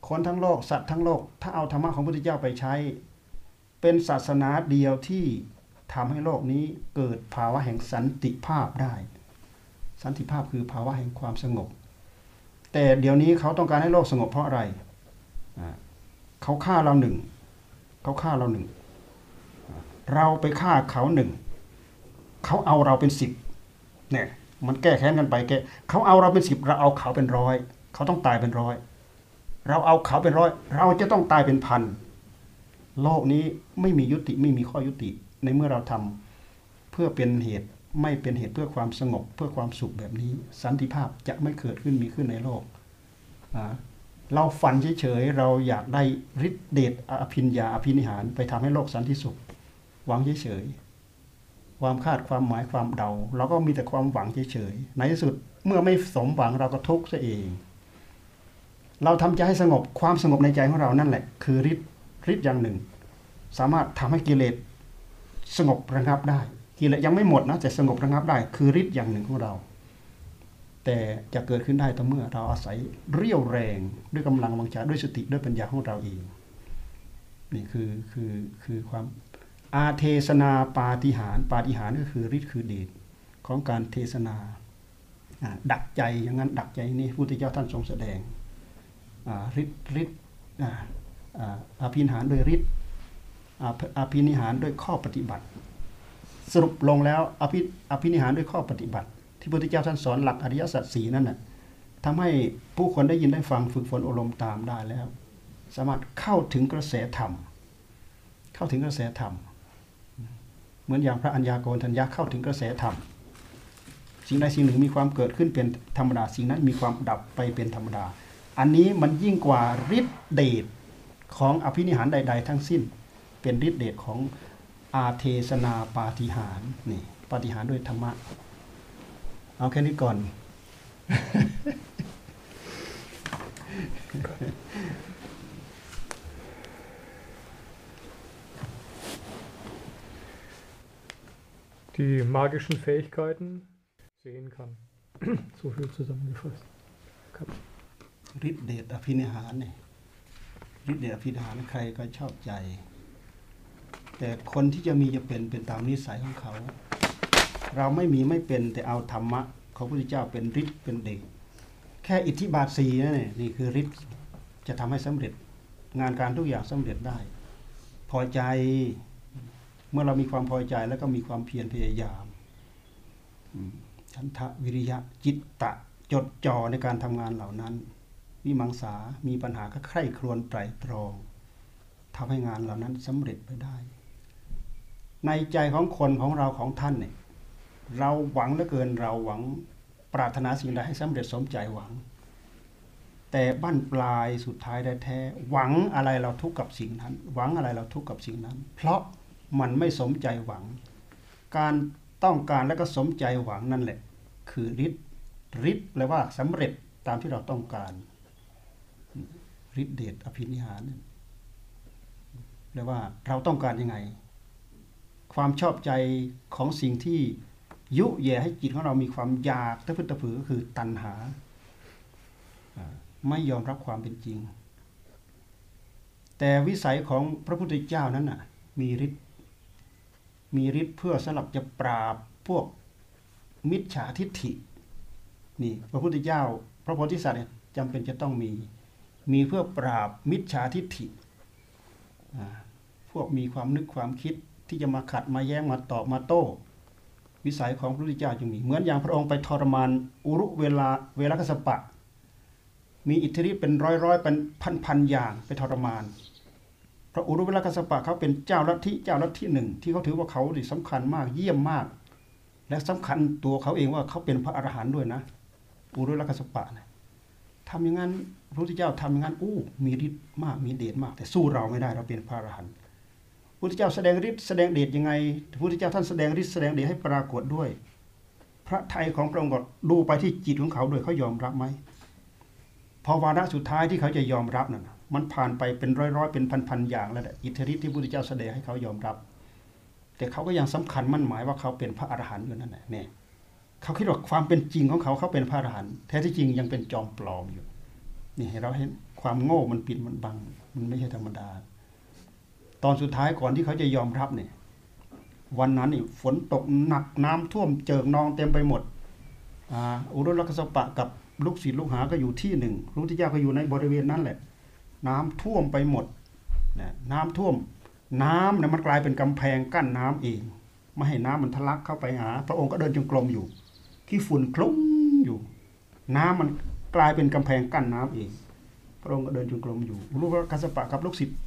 คนทั้งโลกสัตว์ทั้งโลก ถ้าเอาธรรมะของพระพุทธเจ้าไปใช้ เป็นศาสนาเดียวที่ทำให้โลกนี้เกิดภาวะแห่งสันติภาพได้ สันติภาพคือภาวะแห่งความสงบ แต่เดี๋ยวนี้เขาต้องการให้โลกสงบเพราะอะไร เขาฆ่าเราหนึ่ง เขาฆ่าเราหนึ่ง เราไปฆ่าเขาหนึ่ง เขาเอาเราเป็นสิบเนี่ยมันแก้แค้นกันไปแก้เขาเอาเราเป็นสิบเราเอาเขาเป็นร้อยเขาต้องตายเป็นร้อยเราเอาเขาเป็นร้อย เราจะต้องตายเป็นพันโลกนี้ไม่มียุติไม่มีข้อยุติ ในเมื่อเราทำเพื่อเป็นเหตุไม่เป็นเหตุเพื่อความสงบ เพื่อความสุขแบบนี้ สันติภาพจะไม่เกิดขึ้นมีขึ้นในโลกเราฝันเฉยๆเราอยากได้ฤทธิเดชอภิญญาอภินิหาร ไปทำให้โลกสันติสุขหวังเฉยๆ ความคาดความหมายความเดา เราก็มีแต่ความหวังเฉยๆในที่สุดเมื่อไม่สมหวังเราก็ทุกข์ซะเอง เราทำใจให้สงบความสงบในใจของเรานั่นแหละ คือฤทธิ์ฤทธิ์อย่างหนึ่ง สามารถทำให้กิเลสสงบระงับได้กิเลสยังไม่หมดนะแต่สงบระงับได้ คือฤทธิ์อย่างหนึ่งของเรา แต่จะเกิดขึ้นได้ต่อเมื่อเราอาศัยเรี่ยวแรงด้วยกำลังวังชาด้วยสติด้วยปัญญาของเราเองนี่คือคือคือความ อาเทศนาปาฏิหารปาฏิหารก็คือฤทธิ์คือเดชของการเทศนาดักใจอย่างนั้นดักใจนี่พุทธเจ้าท่านทรงแสดงฤทธิ์ฤทธิ์อาภินิหารด้วยฤทธิ์อาภินิหารด้วยข้อปฏิบัติ สรุปลงแล้วอภิอภินิหารด้วยข้อปฏิบัติ ที่พุทธเจ้าท่านสอนหลักอริยสัจสีนั่นน่ะทำให้ผู้คนได้ยินได้ฟังฝึกฝนอบรมตามได้แล้ว สามารถเข้าถึงกระแสธรรม เข้าถึงกระแสธรรม มือนอย่างพระอัญญาโกณทัญญาเข้าถึงกระแสธรรม สิ่งใดสิ่งหนึ่งมีความเกิดขึ้นเป็นธรรมดา สิ่งนั้นมีความดับไปเป็นธรรมดา อันนี้มันยิ่งกว่าฤทธิเดชของอภินิหารใด ๆ ทั้งสิ้น เป็นฤทธิเดชของอาเทศนาปาฏิหารนี่ปาฏิหารด้วยธรรมะ เอาแค่นี้ก่อน die magischen Fähigkeiten sehen kann. so viel zusammengefasst. ฤทธิเดชอภินิหารเนี่ยฤทธิเดชอภินิหารใครก็ชอบใจ แต่คนที่จะมีจะเป็นเป็นตามนิสัยของเขา เราไม่มีไม่เป็นแต่เอาธรรมะของพระพุทธเจ้าเป็นฤทธิ์เป็นเดชแค่อิทธิบาทสีนั่นเนี่ยนี่คือฤทธิ์จะทำให้สำเร็จ งานการทุกอย่างสำเร็จได้ พอใจ เมื่อเรามีความพอใจแล้วก็มีความเพียรพยายามฉันทะวิริยะจิตตะจดจ่อในการทำงานเหล่านั้น วิมังสามีปัญหาก็ใคร่ครวญไตรตรองทำให้งานเหล่านั้นสำเร็จไปได้ ในใจของคนของเราของท่านเนี่ยเราหวังเหลือเกินเราหวังปรารถนาสิ่งใดให้สำเร็จสมใจหวัง แต่บั้นปลายสุดท้ายได้แท้ หวังอะไรเราทุกข์กับสิ่งนั้น หวังอะไรเราทุกข์กับสิ่งนั้น เพราะ มันไม่สมใจหวัง การต้องการและก็สมใจหวังนั่นแหละ คือฤทธิ์ฤทธิ์แปลว่าสำเร็จตามที่เราต้องการฤทธิเดชอภินิหารแปลว่าเราต้องการยังไง ความชอบใจของสิ่งที่ยุแย่ให้จิตของเรามีความอยากตะพึดตะผือก็คือตัณหาอ่าไม่ยอมรับความเป็นจริง แต่วิสัยของพระพุทธเจ้านั้นน่ะ มีฤทธิ์ มีฤทธิ์เพื่อสำหรับจะปราบพวกมิจฉาทิฏฐินี่พระพุทธเจ้า พระโพธิสัตว์เนี่ยจำเป็นจะต้องมี มีเพื่อปราบมิจฉาทิฏฐิพวกมีความนึกความคิดที่จะมาขัดมาแย้งมาตอบมาโต้วิสัยของพระพุทธเจ้าจึงมี เหมือนอย่างพระองค์ไปทรมานอุรุเวลาเวลกัสปะ มีอิทธิฤทธิ์เป็นร้อยร้อยเป็นพันพันอย่างไปทรมาน พระอุรุเวลกัสปะเขาเป็นเจ้าลัทธิเจ้าลัทธิหนึ่ง ที่เขาถือว่าเขาดิสำคัญมากเยี่ยมมาก และสำคัญตัวเขาเองว่าเขาเป็นพระอรหันต์ด้วยนะ อุรุเวลกัสปะนะทำอย่างนั้นพระพุทธเจ้าทำอย่างนั้นอู้มีฤทธิ์มากมีเดชมาก แต่สู้เราไม่ได้เราเป็นพระอรหันต์พระพุทธเจ้าแสดงฤทธิ์แสดงเดชยังไงพระพุทธเจ้าท่านแสดงฤทธิ์แสดงเดชให้ปรากฏด้วย พระไทยของพระองค์ก็ดูไปที่จิตของเขาด้วยเขายอมรับไหมพอวาระสุดท้ายที่เขาจะยอมรับนั่นนะ มันผ่านไปเป็นร้อยๆเป็นพันๆอย่างแล้วอิทธิฤทธิ์ที่พระพุทธเจ้าแสดงให้เขายอมรับ แต่เขาก็ยังสำคัญมั่นหมายว่าเขาเป็นพระอรหันต์อยู่นั่นแหละเนี่ยเขาคิดว่าความเป็นจริงของเขาเขาเป็นพระอรหันต์แท้ที่จริงยังเป็นจอมปลอมอยู่นี่ให้เราเห็นความโง่มันปิดมันบัง มันไม่ใช่ธรรมดา ตอนสุดท้ายก่อนที่เขาจะยอมรับเนี่ย วันนั้นนี่ฝนตกหนักน้ำท่วมเจิ่งนองเต็มไปหมดอุรุลักษสปะกับลูกศิษย์ลูกหาก็อยู่ที่หนึ่งพระพุทธเจ้าก็อยู่ในบริเวณนั้นแหละ น้ำท่วมไปหมดนะน้ำท่วมน้ำเนี่ยมันกลายเป็นกำแพงกั้นน้ำเองไม่ให้น้ำมันทะลักเข้าไปหา พระองค์ก็เดินจงกรมอยู่ขี้ฝุ่นคลุ้งอยู่ น้ำมันกลายเป็นกำแพงกั้นน้ำเอง พระองค์ก็เดินจงกรมอยู่อุรุลักษสปะกับลูกศิษย์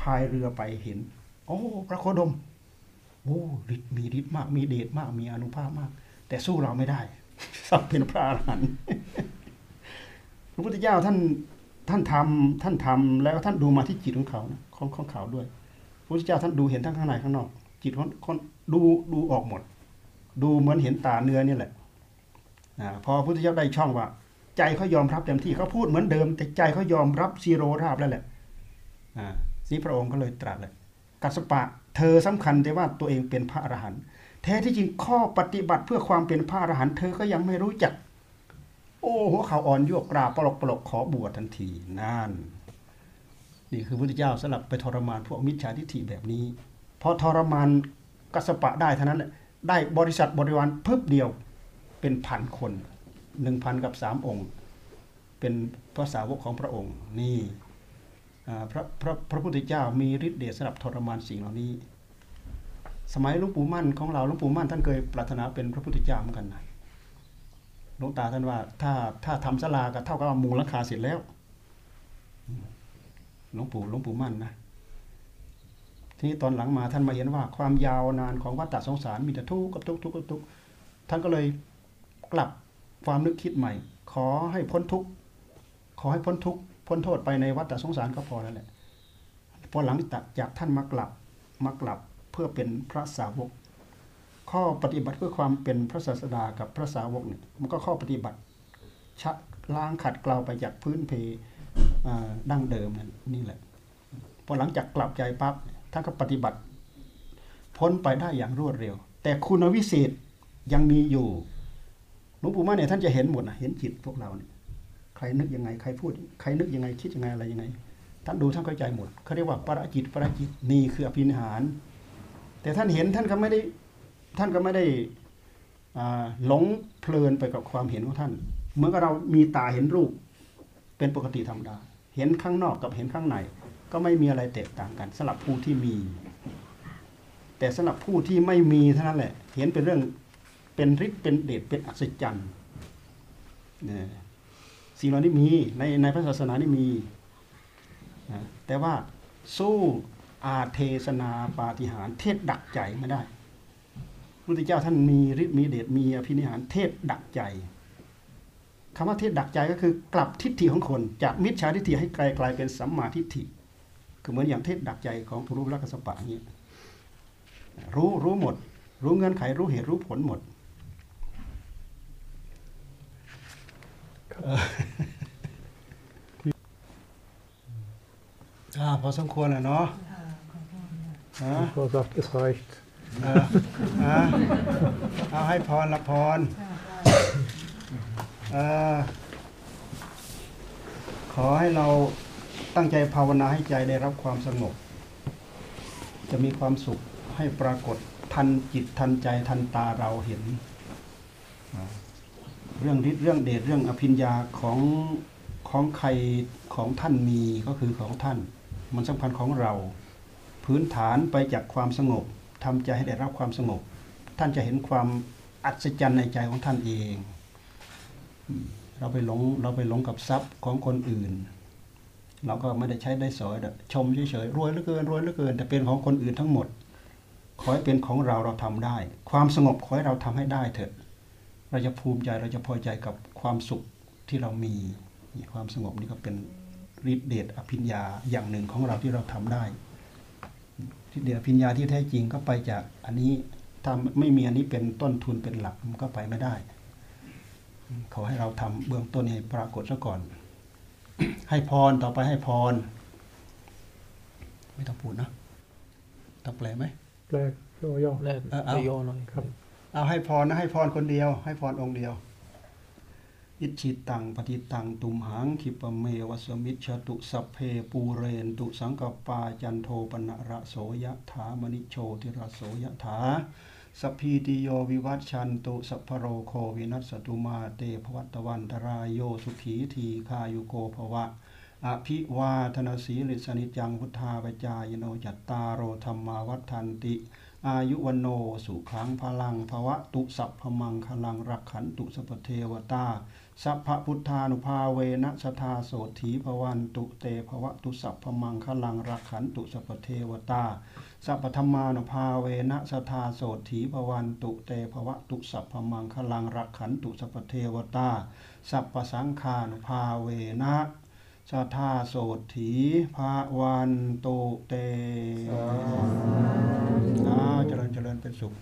พายเรือไปเห็น โอ้พระโคดมโอ้ฤทธิ์มีฤทธิ์มากมีเดชมากมีอนุภาพมาก แต่สู้เราไม่ได้สักเป็นพระอรหันต์พระพุทธเจ้าท่าน ท่านทำท่านทำแล้วท่านดูมาที่จิตของเขานะของของเขาด้วยพระพุทธเจ้าท่านดูเห็นทั้งข้างในข้างนอก จิตของคนดูดูออกหมด ดูเหมือนเห็นตาเนื้อนี่แหละพอพระพุทธเจ้าได้ช่องว่า ใจเขายอมรับเต็มที่เขาพูดเหมือนเดิม แต่ใจเขายอมรับซีโรราบแล้วแหละอ่านี่พระองค์ก็เลยตรัสเลยกัสปะเธอสำคัญแต่ว่าตัวเองเป็นพระอรหันต์แท้ที่จริงข้อปฏิบัติเพื่อความเป็นพระอรหันต์เธอก็ยังไม่รู้จัก โอ้หัวเขาอ่อนยวกกราบปลอกปลอกขอบวชทันทีนั่น นี่คือพระพุทธเจ้าสลับไปทรมานพวกมิจฉาทิฏฐิแบบนี้พอทรมานกัสปะได้เท่านั้นแหละได้บริษัทบริวารเพิ่มเดียวเป็นพันคนหนึ่งพันกับสามองค์ เป็นพระสาวกของพระองค์ นี่พระพระพระพุทธเจ้ามีฤทธิ์เดชสำหรับทรมานสิ่งเหล่านี้ สมัยหลวงปู่มั่นของเราหลวงปู่มั่นท่านเคยปรารถนาเป็นพระพุทธเจ้าเหมือนกันนะ หลวงตาท่านว่า ถ้าถ้าทำศาลาก็เท่ากับมุงหลังคาเสร็จแล้วหลวงปู่หลวงปู่มั่นนะทีนี้ตอนหลังมาท่านมาเห็นว่าความยาวนานของวัฏฏะสงสารมีแต่ทุกข์กับทุกข์ทุกข์กับทุกข์ท่านก็เลยกลับความนึกคิดใหม่ ขอให้พ้นทุกข์ขอให้พ้นทุกข์พ้นโทษไปในวัฏสงสารก็พอแล้วแหละพอหลังจากท่านมากลับมากลับเพื่อเป็นพระสาวก ข้อปฏิบัติเพื่อความเป็นพระศาสดากับพระสาวกเนี่ยมันก็ข้อปฏิบัติชะล้างขัดเกลาไปจากพื้นเพอ่าดั้งเดิมนั่นนี่แหละพอหลังจากกลับใจปั๊บท่านก็ปฏิบัติ พ้นไปได้อย่างรวดเร็ว แต่คุณวิเศษยังมีอยู่หลวงปู่มั่นเนี่ยท่านจะเห็นหมดนะเห็นจิตพวกเราเนี่ยใครนึกยังไงใครพูดใครนึกยังไงคิดยังไงอะไรยังไงท่านดูท่านเข้าใจหมดเขาเรียกว่าปราจิตปราจิตนี่คืออภินิหาร แต่ท่านเห็นท่านก็ไม่ได้ ท่านก็ไม่ได้หลงเพลินไปกับความเห็นของท่าน เหมือนกับเรามีตาเห็นรูปเป็นปกติธรรมดา เห็นข้างนอกกับเห็นข้างใน ก็ไม่มีอะไรแตกต่างกันสำหรับผู้ที่มี แต่สำหรับผู้ที่ไม่มีเท่านั้นแหละ เห็นเป็นเรื่องเป็นฤทธิ์เป็นเดชเป็นอัศจรรย์เนี่ยสิ่งเหล่านี้มีในในพระศาสนานี่มีนะแต่ว่าสู้อาเทศนาปาฏิหาริย์เทศดักใจไม่ได้ พระพุทธเจ้าท่านมีฤทธิ์มีเดชมีอภินิหารเทศดักใจคำว่าเทศดักใจก็คือกลับทิฏฐิของคน จากมิจฉาทิฏฐิให้กลายกลายเป็นสัมมาทิฏฐิคือเหมือนอย่างเทศดักใจของทุรุปลักษณปะอย่างนี้รู้รู้หมด รู้เงื่อนไขรู้เหตุรู้ผลหมดอ่าพอสมควรแล้วเนาะค่ะขอบคุณค่ะฮะ Frau sagt, es reicht. เออฮะเอาให้พรละพรค่ะเออขอให้เราตั้งใจภาวนาให้ใจได้รับความสงบ จะมีความสุขให้ปรากฏทันจิตทันใจทันตาเราเห็นอ่าเรื่องฤทธิ์เรื่องเดชเรื่องอภิญญาของของใครของท่านมีก็คือของท่าน มันสำคัญของเรา พื้นฐานไปจากความสงบ ทำใจให้ได้รับความสงบ ท่านจะเห็นความอัศจรรย์ในใจของท่านเอง เราไปหลงเราไปหลงกับทรัพย์ของคนอื่น เราก็ไม่ได้ใช้ได้สอยชมเฉยๆรวยเหลือเกินรวยเหลือเกิน แต่เป็นของคนอื่นทั้งหมด ขอให้เป็นของเราเราทำได้ ความสงบขอให้เราทำให้ได้เถอะ เราจะภูมิใจเราจะพอใจกับความสุขที่เรามีความสงบนี่ก็เป็นฤทธิเดชอภิญญาอย่างหนึ่งของเราที่เราทำได้ ทธิเดชอภิญญาที่แท้จริงก็ไปจากอันนี้ถ้าไม่มีอันนี้เป็นต้นทุนเป็นหลักมันก็ไปไม่ได้ขอให้เราทำเบื้องต้นให้ปรากฏซะก่อน ให้พรต่อไปให้พร ไม่ต้องพูดนะต้องแปลไหม Blijf. Ja, ja. เออเอา Ja, nee. ครับ เอาให้พรนะให้พรคนเดียว ให้พรองค์เดียว อิจฉิตังปัตถิตังตุมหัง ขิปปะเมวะ สะมิชฌะตุสัพเพปูเรนตุสังกัปปาจันโทปัณณะระโส ยะถา มะณิโชติระโส ยะถา สัพพีติโยวิวัชชันตุสัพพะโรโควินัสสะตุมาเต ภะวัตวันตะราโยสุขีทีฆายุโก ภะวะ อะภิวาทะนะสีลิสสะ นิจจัง วุฑฒาปะจายิโนจัตตาโร ธัมมาวัฑฒันติ อายุวันโนสุขังพลังภวะตุสัพพมังคลังรักขันตุสัพเทวตา สัพพพุทธานุภาเวนะสทาโสถีภวันตุเตภวะตุสัพพมังคลังรักขันตุสัพเทวตา สัพพธรรมานุภาเวนะสทาโสถีภวันตุเตภวะตุสัพพมังคลังรักขันตุสัพพเทวตา สัพพสังฆานุภาเวนะ สทาโสถีภวันตุเตอ้าวเจริญเจริญเป็นสุข